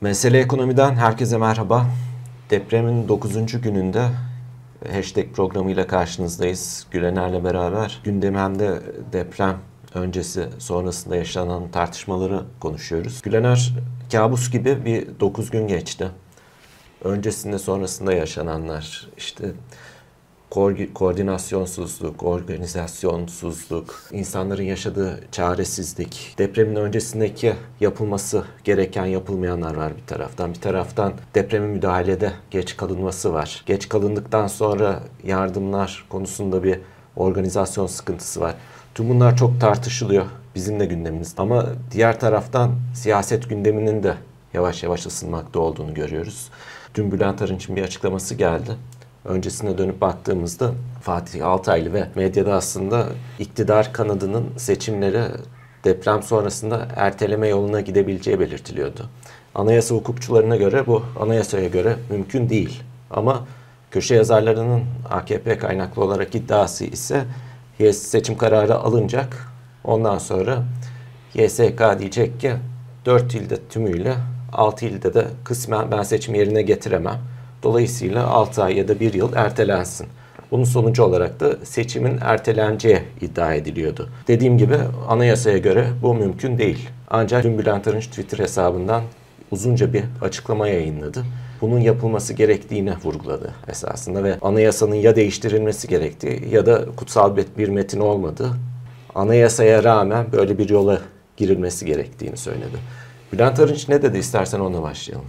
Mesele Ekonomi'den herkese merhaba. Depremin 9. gününde hashtag programıyla karşınızdayız. Gülener'le beraber gündemde deprem öncesi sonrasında yaşanan tartışmaları konuşuyoruz. Gülener kabus gibi bir 9 gün geçti. Öncesinde sonrasında yaşananlar işte koordinasyonsuzluk, organizasyonsuzluk, insanların yaşadığı çaresizlik, depremin öncesindeki yapılması gereken yapılmayanlar var bir taraftan. Bir taraftan depreme müdahalede geç kalınması var. Geç kalındıktan sonra yardımlar konusunda bir organizasyon sıkıntısı var. Tüm bunlar çok tartışılıyor bizim de gündemimiz. Ama diğer taraftan siyaset gündeminin de yavaş yavaş ısınmakta olduğunu görüyoruz. Dün Bülent Arınç'ın bir açıklaması geldi öncesine dönüp baktığımızda Fatih Altaylı ve medyada aslında iktidar kanadının seçimleri deprem sonrasında erteleme yoluna gidebileceği belirtiliyordu. Anayasa hukukçularına göre bu anayasaya göre mümkün değil. Ama köşe yazarlarının AKP kaynaklı olarak iddiası ise seçim kararı alınacak. Ondan sonra YSK diyecek ki 4 ilde tümüyle 6 ilde de kısmen ben seçim yerine getiremem Dolayısıyla 6 ay ya da 1 yıl ertelensin. Bunun sonucu olarak da seçimin erteleneceği iddia ediliyordu. Dediğim gibi anayasaya göre bu mümkün değil. Ancak dün Bülent Arınç Twitter hesabından uzunca bir açıklama yayınladı. Bunun yapılması gerektiğini vurguladı esasında ve anayasanın ya değiştirilmesi gerektiği ya da kutsal bir metin olmadığı, anayasaya rağmen böyle bir yola girilmesi gerektiğini söyledi. Bülent Arınç ne dedi istersen ona başlayalım.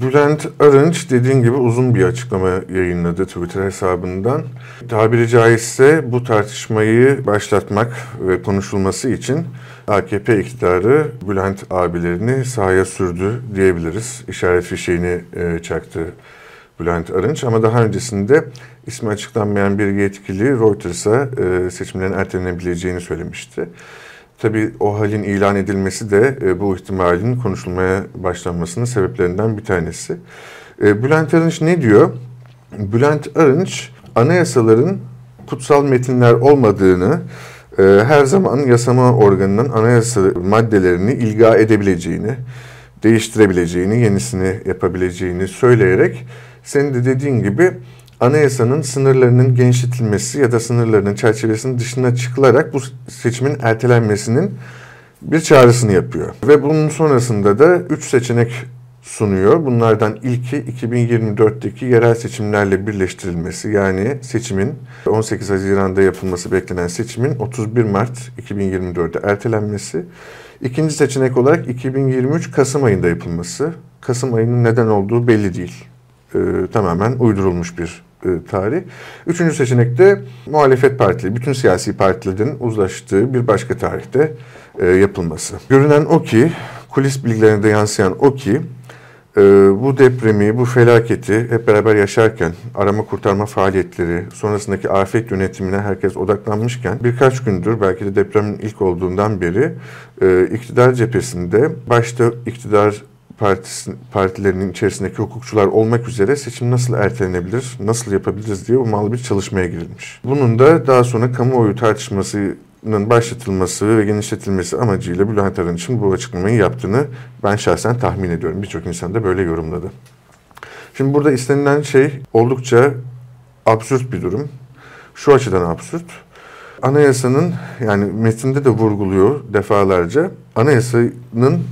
Bülent Arınç dediğin gibi uzun bir açıklama yayınladı Twitter hesabından. Tabiri caizse bu tartışmayı başlatmak ve konuşulması için AKP iktidarı Bülent abilerini sahaya sürdü diyebiliriz. İşaret fişeğini e, çaktı Bülent Arınç ama daha öncesinde ismi açıklanmayan bir yetkili Reuters'a e, seçimlerin ertelenebileceğini söylemişti. Tabii o halin ilan edilmesi de e, bu ihtimalin konuşulmaya başlanmasının sebeplerinden bir tanesi. E, Bülent Arınç ne diyor? Bülent Arınç anayasaların kutsal metinler olmadığını, e, her zaman yasama organının anayasa maddelerini ilga edebileceğini, değiştirebileceğini, yenisini yapabileceğini söyleyerek senin de dediğin gibi anayasanın sınırlarının genişletilmesi ya da sınırlarının çerçevesinin dışına çıkılarak bu seçimin ertelenmesinin bir çağrısını yapıyor. Ve bunun sonrasında da üç seçenek sunuyor. Bunlardan ilki 2024'teki yerel seçimlerle birleştirilmesi. Yani seçimin 18 Haziran'da yapılması beklenen seçimin 31 Mart 2024'de ertelenmesi. İkinci seçenek olarak 2023 Kasım ayında yapılması. Kasım ayının neden olduğu belli değil. Ee, tamamen uydurulmuş bir e, tarih. Üçüncü seçenekte muhalefet partileri, bütün siyasi partilerin uzlaştığı bir başka tarihte e, yapılması. Görünen o ki, kulis bilgilerine de yansıyan o ki, e, bu depremi, bu felaketi hep beraber yaşarken, arama kurtarma faaliyetleri, sonrasındaki afet yönetimine herkes odaklanmışken, birkaç gündür, belki de depremin ilk olduğundan beri, e, iktidar cephesinde, başta iktidar partisi, partilerinin içerisindeki hukukçular olmak üzere seçim nasıl ertelenebilir, nasıl yapabiliriz diye ummalı bir çalışmaya girilmiş. Bunun da daha sonra kamuoyu tartışmasının başlatılması ve genişletilmesi amacıyla Bülent Arınç'ın bu açıklamayı yaptığını ben şahsen tahmin ediyorum. Birçok insan da böyle yorumladı. Şimdi burada istenilen şey oldukça absürt bir durum. Şu açıdan absürt. Anayasanın yani metinde de vurguluyor defalarca. Anayasanın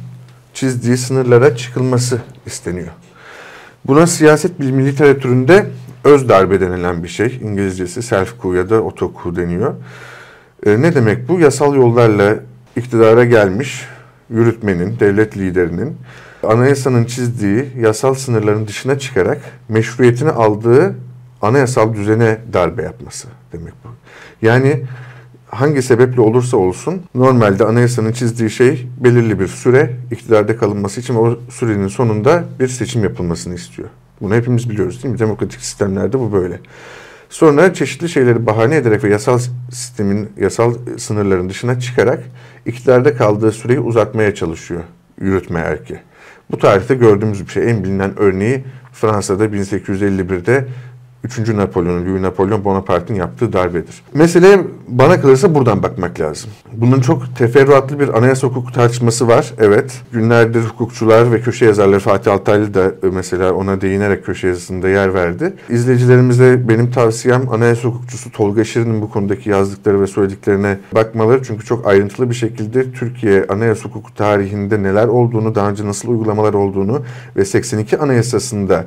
çizdiği sınırlara çıkılması isteniyor. Buna siyaset bilimi literatüründe öz darbe denilen bir şey. İngilizcesi self-coup ya da otoku deniyor. E, ne demek bu? Yasal yollarla iktidara gelmiş yürütmenin, devlet liderinin anayasanın çizdiği yasal sınırların dışına çıkarak meşruiyetini aldığı anayasal düzene darbe yapması demek bu. Yani hangi sebeple olursa olsun normalde anayasanın çizdiği şey belirli bir süre iktidarda kalınması için o sürenin sonunda bir seçim yapılmasını istiyor. Bunu hepimiz biliyoruz değil mi? Demokratik sistemlerde bu böyle. Sonra çeşitli şeyleri bahane ederek ve yasal sistemin, yasal sınırların dışına çıkarak iktidarda kaldığı süreyi uzatmaya çalışıyor yürütme erki. Bu tarihte gördüğümüz bir şey. En bilinen örneği Fransa'da 1851'de 3. Napolyon'un, Louis Napolyon Bonaparte'ın yaptığı darbedir. Meseleye bana kalırsa buradan bakmak lazım. Bunun çok teferruatlı bir anayasa hukuku tartışması var. Evet. Günlerdir hukukçular ve köşe yazarları Fatih Altaylı da mesela ona değinerek köşe yazısında yer verdi. İzleyicilerimize benim tavsiyem anayasa hukukçusu Tolga Şirin'in bu konudaki yazdıkları ve söylediklerine bakmaları. Çünkü çok ayrıntılı bir şekilde Türkiye anayasa hukuku tarihinde neler olduğunu, daha önce nasıl uygulamalar olduğunu ve 82 Anayasası'nda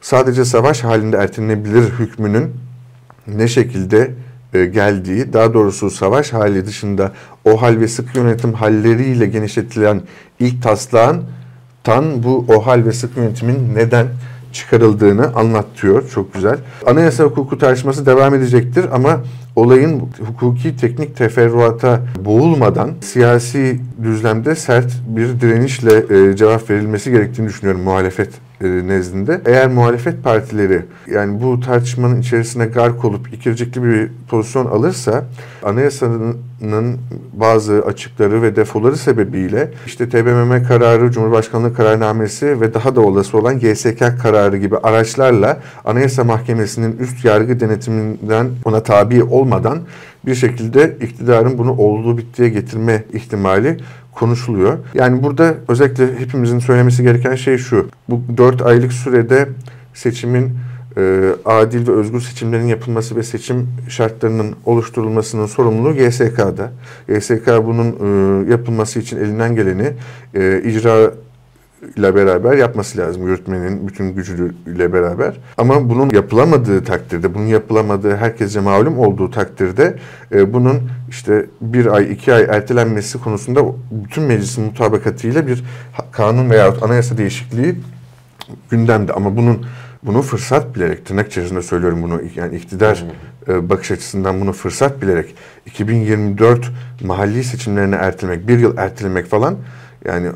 sadece savaş halinde ertelenebilir hükmünün ne şekilde e, geldiği, daha doğrusu savaş hali dışında o hal ve sık yönetim halleriyle genişletilen ilk taslağın tan bu o hal ve sık yönetimin neden çıkarıldığını anlatıyor. Çok güzel. Anayasa hukuku tartışması devam edecektir ama olayın hukuki teknik teferruata boğulmadan siyasi düzlemde sert bir direnişle e, cevap verilmesi gerektiğini düşünüyorum muhalefet e, nezdinde. Eğer muhalefet partileri yani bu tartışmanın içerisine gark olup ikircikli bir pozisyon alırsa anayasanın bazı açıkları ve defoları sebebiyle işte TBMM kararı, Cumhurbaşkanlığı kararnamesi ve daha da olası olan GSK kararı gibi araçlarla Anayasa Mahkemesi'nin üst yargı denetiminden ona tabi olmadan bir şekilde iktidarın bunu olduğu bittiye getirme ihtimali konuşuluyor. Yani burada özellikle hepimizin söylemesi gereken şey şu. Bu 4 aylık sürede seçimin e, adil ve özgür seçimlerin yapılması ve seçim şartlarının oluşturulmasının sorumluluğu GSK'da. GSK bunun e, yapılması için elinden geleni e, icra ile beraber yapması lazım yürütmenin bütün gücüyle beraber. Ama bunun yapılamadığı takdirde, bunun yapılamadığı herkese malum olduğu takdirde e, bunun işte bir ay, iki ay ertelenmesi konusunda bütün meclisin mutabakatıyla bir kanun veya anayasa değişikliği gündemde. Ama bunun bunu fırsat bilerek, tırnak içerisinde söylüyorum bunu, yani iktidar e, bakış açısından bunu fırsat bilerek 2024 mahalli seçimlerini ertelemek, bir yıl ertelemek falan yani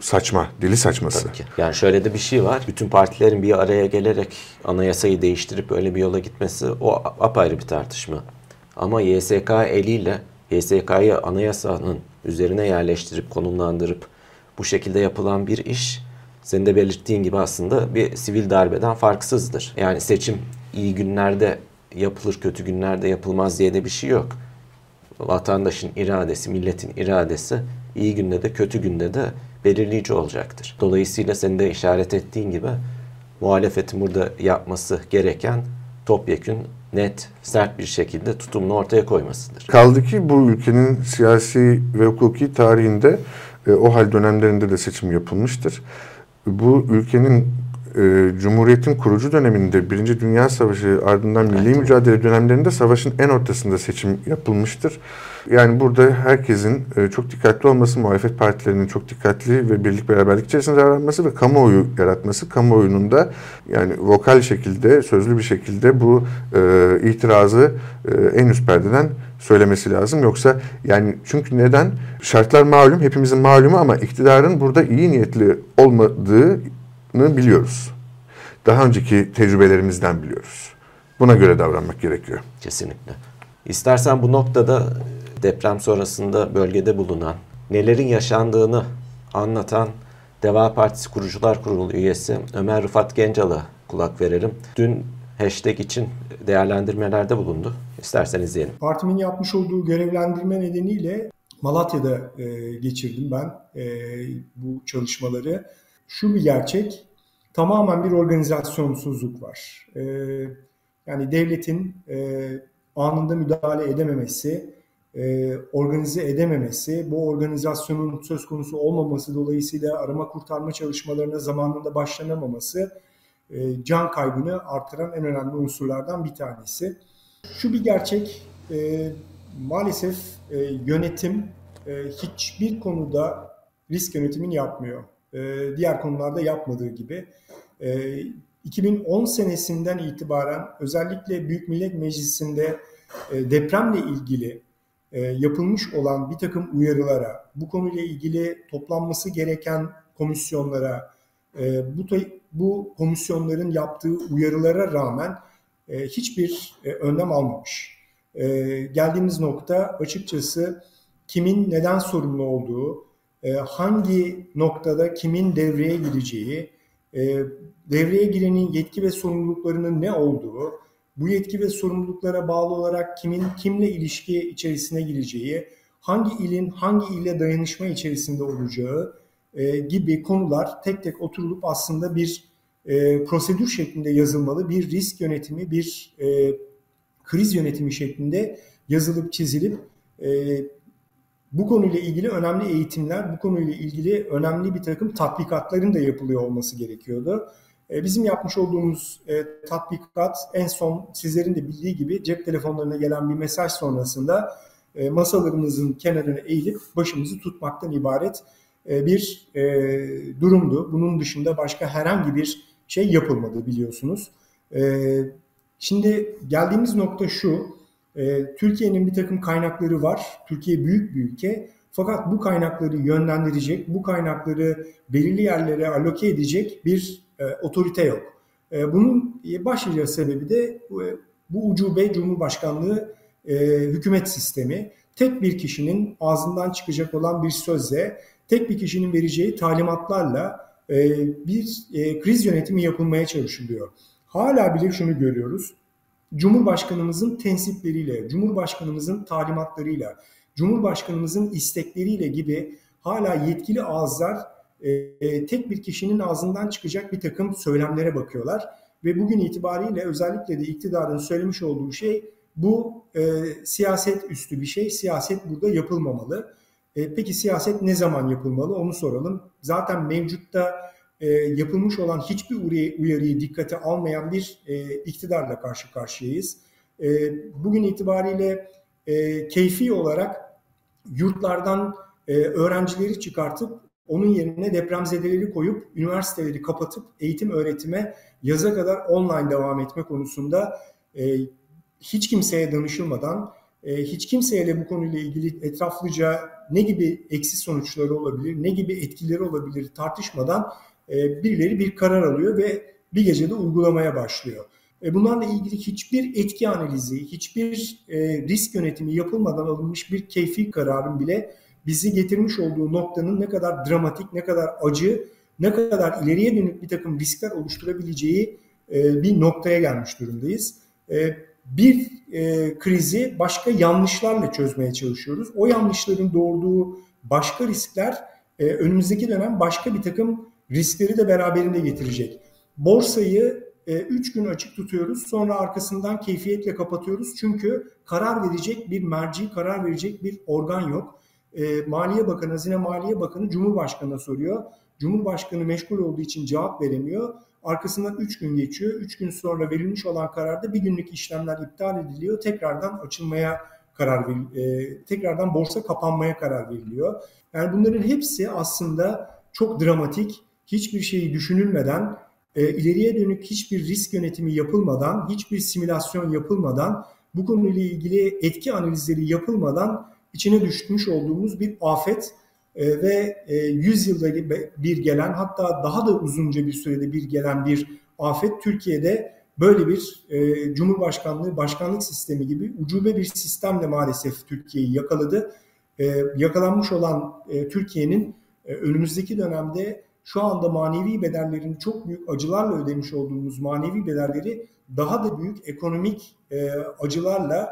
saçma, deli saçması. Tabii ki. Yani şöyle de bir şey var. Bütün partilerin bir araya gelerek anayasayı değiştirip öyle bir yola gitmesi o apayrı bir tartışma. Ama YSK eliyle YSK'yı anayasanın üzerine yerleştirip konumlandırıp bu şekilde yapılan bir iş senin de belirttiğin gibi aslında bir sivil darbeden farksızdır. Yani seçim iyi günlerde yapılır, kötü günlerde yapılmaz diye de bir şey yok. Vatandaşın iradesi, milletin iradesi iyi günde de kötü günde de belirleyici olacaktır. Dolayısıyla senin de işaret ettiğin gibi muhalefetin burada yapması gereken topyekün net, sert bir şekilde tutumunu ortaya koymasıdır. Kaldı ki bu ülkenin siyasi ve hukuki tarihinde e, o hal dönemlerinde de seçim yapılmıştır. Bu ülkenin e, Cumhuriyet'in kurucu döneminde Birinci Dünya Savaşı ardından milli evet. mücadele dönemlerinde savaşın en ortasında seçim yapılmıştır. Yani burada herkesin e, çok dikkatli olması, muhalefet partilerinin çok dikkatli ve birlik beraberlik içerisinde davranması ve kamuoyu yaratması, kamuoyunun da yani vokal şekilde, sözlü bir şekilde bu e, itirazı e, en üst perdeden söylemesi lazım. Yoksa yani çünkü neden? Şartlar malum, hepimizin malumu ama iktidarın burada iyi niyetli olmadığını biliyoruz. Daha önceki tecrübelerimizden biliyoruz. Buna göre davranmak gerekiyor. Kesinlikle. İstersen bu noktada deprem sonrasında bölgede bulunan, nelerin yaşandığını anlatan Deva Partisi Kurucular Kurulu üyesi Ömer Rıfat Gencal'a kulak verelim. Dün hashtag için değerlendirmelerde bulundu. İstersen izleyelim. Partimin yapmış olduğu görevlendirme nedeniyle Malatya'da e, geçirdim ben e, bu çalışmaları. Şu bir gerçek, tamamen bir organizasyonsuzluk var. E, yani devletin e, anında müdahale edememesi, e, organize edememesi, bu organizasyonun söz konusu olmaması dolayısıyla arama kurtarma çalışmalarına zamanında başlanamaması e, can kaybını artıran en önemli unsurlardan bir tanesi. Şu bir gerçek, e, maalesef e, yönetim e, hiçbir konuda risk yönetimini yapmıyor. E, diğer konularda yapmadığı gibi. E, 2010 senesinden itibaren özellikle Büyük Millet Meclisi'nde e, depremle ilgili e, yapılmış olan bir takım uyarılara, bu konuyla ilgili toplanması gereken komisyonlara, e, bu, bu komisyonların yaptığı uyarılara rağmen e, hiçbir e, önlem almamış. E, geldiğimiz nokta açıkçası kimin neden sorumlu olduğu, e, hangi noktada kimin devreye gireceği, e, devreye girenin yetki ve sorumluluklarının ne olduğu, bu yetki ve sorumluluklara bağlı olarak kimin kimle ilişki içerisine gireceği, hangi ilin hangi ile dayanışma içerisinde olacağı e, gibi konular tek tek oturulup aslında bir e, prosedür şeklinde yazılmalı, bir risk yönetimi, bir e, kriz yönetimi şeklinde yazılıp çizilip e, bu konuyla ilgili önemli eğitimler, bu konuyla ilgili önemli bir takım tatbikatların da yapılıyor olması gerekiyordu. E, bizim yapmış olduğumuz e, tatbikat en son sizlerin de bildiği gibi cep telefonlarına gelen bir mesaj sonrasında e, masalarımızın kenarına eğilip başımızı tutmaktan ibaret bir durumdu. Bunun dışında başka herhangi bir şey yapılmadı biliyorsunuz. Şimdi geldiğimiz nokta şu, Türkiye'nin bir takım kaynakları var. Türkiye büyük bir ülke. Fakat bu kaynakları yönlendirecek, bu kaynakları belirli yerlere aloke edecek bir e, otorite yok. E, bunun başlıca sebebi de e, bu ucube Cumhurbaşkanlığı e, hükümet sistemi. Tek bir kişinin ağzından çıkacak olan bir sözle, tek bir kişinin vereceği talimatlarla e, bir e, kriz yönetimi yapılmaya çalışılıyor. Hala bile şunu görüyoruz. Cumhurbaşkanımızın tensipleriyle, Cumhurbaşkanımızın talimatlarıyla, Cumhurbaşkanımızın istekleriyle gibi hala yetkili ağızlar e, tek bir kişinin ağzından çıkacak bir takım söylemlere bakıyorlar. Ve bugün itibariyle özellikle de iktidarın söylemiş olduğu şey bu e, siyaset üstü bir şey. Siyaset burada yapılmamalı. E, peki siyaset ne zaman yapılmalı onu soralım. Zaten mevcutta e, yapılmış olan hiçbir uyarıyı dikkate almayan bir e, iktidarla karşı karşıyayız. E, bugün itibariyle e, keyfi olarak yurtlardan e, öğrencileri çıkartıp onun yerine depremzedeleri koyup üniversiteleri kapatıp eğitim öğretime yaza kadar online devam etme konusunda e, hiç kimseye danışılmadan, e, hiç kimseyle bu konuyla ilgili etraflıca ne gibi eksi sonuçları olabilir, ne gibi etkileri olabilir tartışmadan e, birileri bir karar alıyor ve bir gecede uygulamaya başlıyor. E, bunlarla ilgili hiçbir etki analizi, hiçbir e, risk yönetimi yapılmadan alınmış bir keyfi kararın bile bizi getirmiş olduğu noktanın ne kadar dramatik, ne kadar acı, ne kadar ileriye dönük bir takım riskler oluşturabileceği e, bir noktaya gelmiş durumdayız. E, bir e, krizi başka yanlışlarla çözmeye çalışıyoruz. O yanlışların doğurduğu başka riskler e, önümüzdeki dönem başka bir takım riskleri de beraberinde getirecek. Borsayı 3 e, gün açık tutuyoruz. Sonra arkasından keyfiyetle kapatıyoruz. Çünkü karar verecek bir merci, karar verecek bir organ yok e, Maliye Bakanı, Hazine Maliye Bakanı Cumhurbaşkanı'na soruyor. Cumhurbaşkanı meşgul olduğu için cevap veremiyor. Arkasından 3 gün geçiyor. 3 gün sonra verilmiş olan kararda bir günlük işlemler iptal ediliyor. Tekrardan açılmaya karar e, tekrardan borsa kapanmaya karar veriliyor. Yani bunların hepsi aslında çok dramatik, hiçbir şeyi düşünülmeden, e, ileriye dönük hiçbir risk yönetimi yapılmadan, hiçbir simülasyon yapılmadan, bu konuyla ilgili etki analizleri yapılmadan içine düşmüş olduğumuz bir afet e, ve e, 100 yılda bir gelen hatta daha da uzunca bir sürede bir gelen bir afet Türkiye'de böyle bir e, Cumhurbaşkanlığı başkanlık sistemi gibi ucube bir sistemle maalesef Türkiye'yi yakaladı. E, yakalanmış olan e, Türkiye'nin e, önümüzdeki dönemde şu anda manevi bedellerini çok büyük acılarla ödemiş olduğumuz manevi bedelleri daha da büyük ekonomik acılarla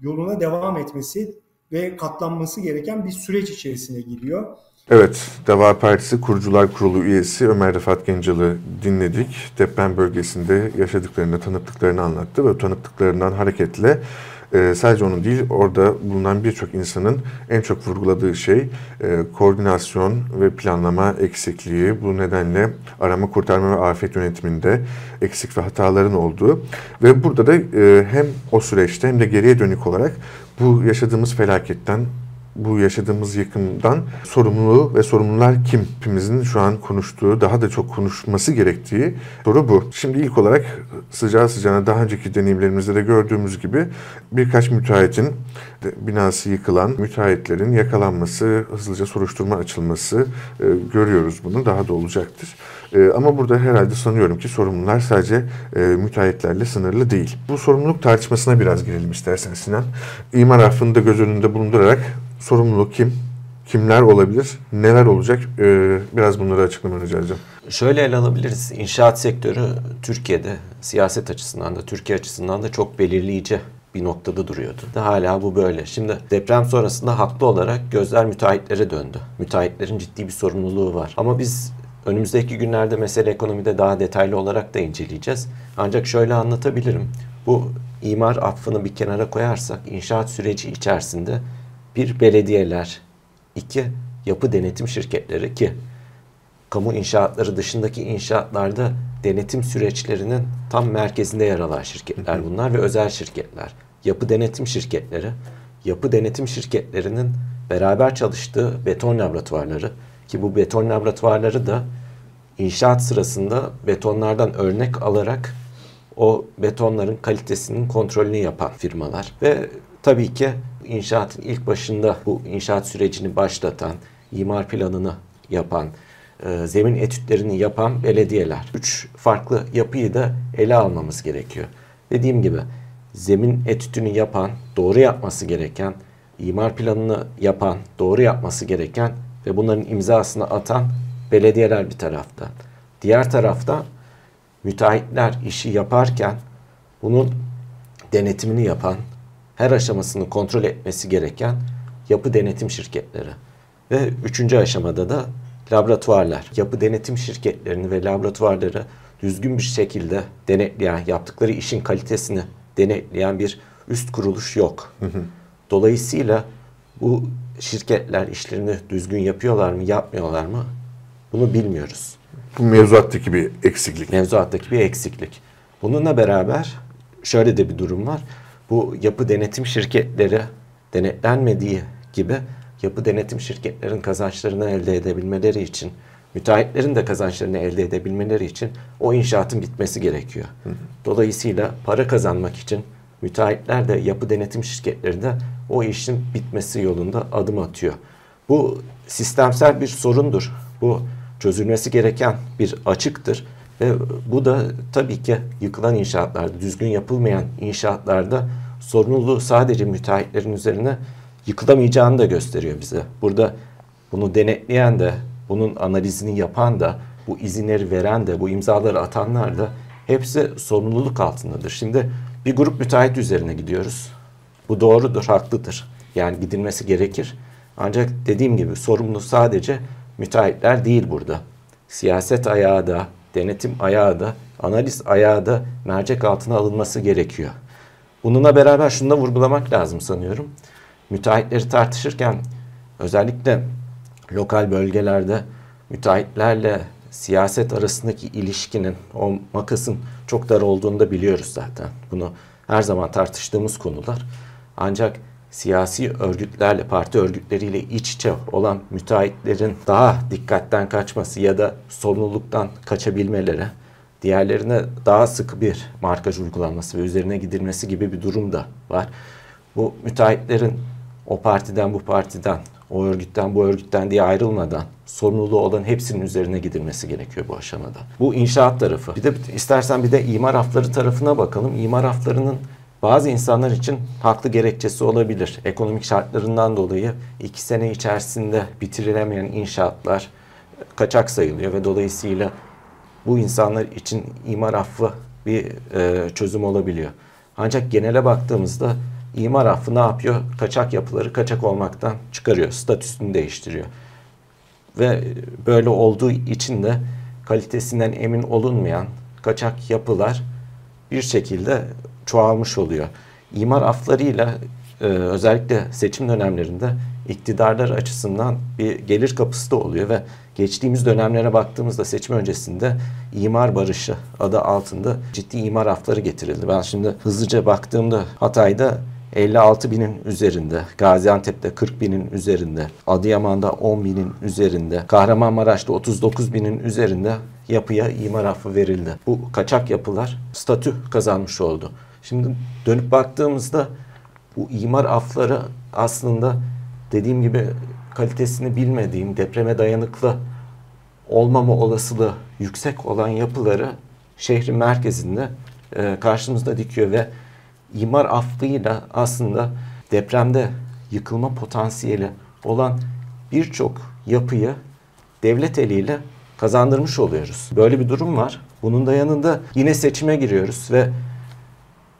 yoluna devam etmesi ve katlanması gereken bir süreç içerisine giriyor. Evet, Deva Partisi Kurucular Kurulu üyesi Ömer Rıfat Gencalı dinledik. Deprem bölgesinde yaşadıklarını, tanıklıklarını anlattı ve tanıklıklarından hareketle e, sadece onun değil, orada bulunan birçok insanın en çok vurguladığı şey e, koordinasyon ve planlama eksikliği. Bu nedenle arama, kurtarma ve afet yönetiminde eksik ve hataların olduğu ve burada da e, hem o süreçte hem de geriye dönük olarak bu yaşadığımız felaketten bu yaşadığımız yıkımdan sorumlu ve sorumlular kim? Hepimizin şu an konuştuğu, daha da çok konuşması gerektiği soru bu. Şimdi ilk olarak sıcağı sıcağına daha önceki deneyimlerimizde de gördüğümüz gibi birkaç müteahhitin binası yıkılan müteahhitlerin yakalanması, hızlıca soruşturma açılması e, görüyoruz bunu. Daha da olacaktır. E, ama burada herhalde sanıyorum ki sorumlular sadece e, müteahhitlerle sınırlı değil. Bu sorumluluk tartışmasına biraz girelim istersen Sinan. İmar affını da göz önünde bulundurarak sorumluluk kim? kimler olabilir, neler olacak? Ee, biraz bunları açıklamanı rica edeceğim. Şöyle ele alabiliriz. İnşaat sektörü Türkiye'de siyaset açısından da Türkiye açısından da çok belirleyici bir noktada duruyordu. Hala bu böyle. Şimdi deprem sonrasında haklı olarak gözler müteahhitlere döndü. Müteahhitlerin ciddi bir sorumluluğu var. Ama biz önümüzdeki günlerde mesele ekonomide daha detaylı olarak da inceleyeceğiz. Ancak şöyle anlatabilirim. Bu imar affını bir kenara koyarsak inşaat süreci içerisinde bir belediyeler, iki yapı denetim şirketleri ki kamu inşaatları dışındaki inşaatlarda denetim süreçlerinin tam merkezinde yer alan şirketler bunlar ve özel şirketler. Yapı denetim şirketleri, yapı denetim şirketlerinin beraber çalıştığı beton laboratuvarları ki bu beton laboratuvarları da inşaat sırasında betonlardan örnek alarak o betonların kalitesinin kontrolünü yapan firmalar ve tabii ki inşaatın ilk başında bu inşaat sürecini başlatan, imar planını yapan, e, zemin etütlerini yapan belediyeler. Üç farklı yapıyı da ele almamız gerekiyor. Dediğim gibi zemin etütünü yapan, doğru yapması gereken, imar planını yapan, doğru yapması gereken ve bunların imzasını atan belediyeler bir tarafta. Diğer tarafta müteahhitler işi yaparken bunun denetimini yapan, her aşamasını kontrol etmesi gereken yapı denetim şirketleri. Ve üçüncü aşamada da laboratuvarlar. Yapı denetim şirketlerini ve laboratuvarları düzgün bir şekilde denetleyen, yaptıkları işin kalitesini denetleyen bir üst kuruluş yok. Dolayısıyla bu şirketler işlerini düzgün yapıyorlar mı, yapmıyorlar mı? Bunu bilmiyoruz. Bu mevzuattaki bir eksiklik. Mevzuattaki bir eksiklik. Bununla beraber şöyle de bir durum var. Bu yapı denetim şirketleri denetlenmediği gibi yapı denetim şirketlerin kazançlarını elde edebilmeleri için, müteahhitlerin de kazançlarını elde edebilmeleri için o inşaatın bitmesi gerekiyor. Dolayısıyla para kazanmak için müteahhitler de yapı denetim şirketleri de o işin bitmesi yolunda adım atıyor. Bu sistemsel bir sorundur. Bu çözülmesi gereken bir açıktır. Ve bu da tabii ki yıkılan inşaatlarda, düzgün yapılmayan inşaatlarda sorumluluğu sadece müteahhitlerin üzerine yıkılamayacağını da gösteriyor bize. Burada bunu denetleyen de, bunun analizini yapan da, bu izinleri veren de, bu imzaları atanlar da hepsi sorumluluk altındadır. Şimdi bir grup müteahhit üzerine gidiyoruz. Bu doğrudur, haklıdır. Yani gidilmesi gerekir. Ancak dediğim gibi sorumlu sadece müteahhitler değil burada. Siyaset ayağı da, denetim ayağı da, analiz ayağı da mercek altına alınması gerekiyor. Bununla beraber şunu da vurgulamak lazım sanıyorum. Müteahhitleri tartışırken özellikle lokal bölgelerde müteahhitlerle siyaset arasındaki ilişkinin, o makasın çok dar olduğunu da biliyoruz zaten. Bunu her zaman tartıştığımız konular. Ancak siyasi örgütlerle, parti örgütleriyle iç içe olan müteahhitlerin daha dikkatten kaçması ya da sorumluluktan kaçabilmeleri, diğerlerine daha sıkı bir markaj uygulanması ve üzerine gidilmesi gibi bir durum da var. Bu müteahhitlerin o partiden bu partiden, o örgütten bu örgütten diye ayrılmadan sorumluluğu olan hepsinin üzerine gidilmesi gerekiyor bu aşamada. Bu inşaat tarafı. Bir de istersen bir de imar hafları tarafına bakalım. İmar haflarının bazı insanlar için haklı gerekçesi olabilir. Ekonomik şartlarından dolayı iki sene içerisinde bitirilemeyen inşaatlar kaçak sayılıyor ve dolayısıyla bu insanlar için imar affı bir e, çözüm olabiliyor. Ancak genele baktığımızda imar affı ne yapıyor? Kaçak yapıları kaçak olmaktan çıkarıyor, statüsünü değiştiriyor. Ve böyle olduğu için de kalitesinden emin olunmayan kaçak yapılar bir şekilde çoğalmış oluyor. İmar aflarıyla e, özellikle seçim dönemlerinde iktidarlar açısından bir gelir kapısı da oluyor ve geçtiğimiz dönemlere baktığımızda seçim öncesinde imar barışı adı altında ciddi imar afları getirildi. Ben şimdi hızlıca baktığımda Hatay'da 56 binin üzerinde, Gaziantep'te 40 binin üzerinde, Adıyaman'da 10 binin üzerinde, Kahramanmaraş'ta 39 binin üzerinde yapıya imar affı verildi. Bu kaçak yapılar statü kazanmış oldu. Şimdi dönüp baktığımızda bu imar afları aslında dediğim gibi kalitesini bilmediğim, depreme dayanıklı olmama olasılığı yüksek olan yapıları şehrin merkezinde e, karşımızda dikiyor ve imar affıyla aslında depremde yıkılma potansiyeli olan birçok yapıyı devlet eliyle kazandırmış oluyoruz. Böyle bir durum var. Bunun da yanında yine seçime giriyoruz ve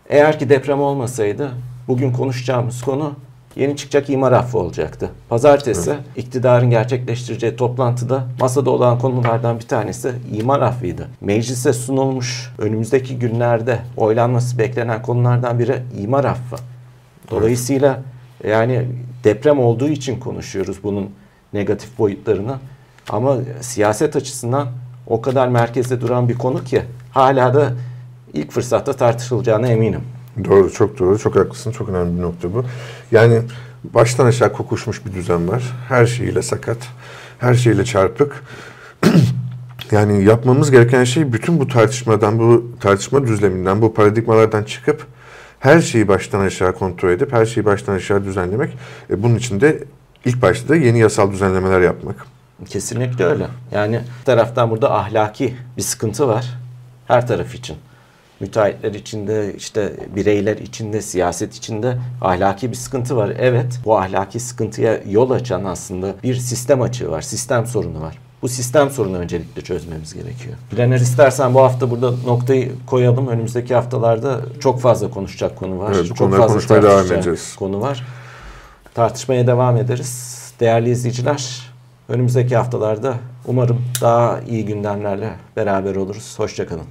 eğer ki deprem olmasaydı bugün konuşacağımız konu yeni çıkacak imar affı olacaktı. Pazartesi evet. iktidarın gerçekleştireceği toplantıda masada olan konulardan bir tanesi imar affıydı. Meclise sunulmuş önümüzdeki günlerde oylanması beklenen konulardan biri imar affı. Dolayısıyla yani deprem olduğu için konuşuyoruz bunun negatif boyutlarını. Ama siyaset açısından o kadar merkezde duran bir konu ki hala da ilk fırsatta tartışılacağına eminim. Doğru, çok doğru, çok haklısın. Çok önemli bir nokta bu. Yani baştan aşağı kokuşmuş bir düzen var. Her şeyiyle sakat, her şeyiyle çarpık. yani yapmamız gereken şey bütün bu tartışmadan, bu tartışma düzleminden, bu paradigmalardan çıkıp her şeyi baştan aşağı kontrol edip her şeyi baştan aşağı düzenlemek. E, bunun için de ilk başta da yeni yasal düzenlemeler yapmak. Kesinlikle öyle. Yani taraftan burada ahlaki bir sıkıntı var. Her taraf için. Müteahhitler içinde, işte bireyler içinde, siyaset içinde ahlaki bir sıkıntı var. Evet, bu ahlaki sıkıntıya yol açan aslında bir sistem açığı var, sistem sorunu var. Bu sistem sorunu öncelikle çözmemiz gerekiyor. Bilener istersen bu hafta burada noktayı koyalım. Önümüzdeki haftalarda çok fazla konuşacak konu var. Evet, çok fazla konuşmaya devam edeceğiz. Konu var. Tartışmaya devam ederiz. Değerli izleyiciler, önümüzdeki haftalarda umarım daha iyi gündemlerle beraber oluruz. Hoşçakalın.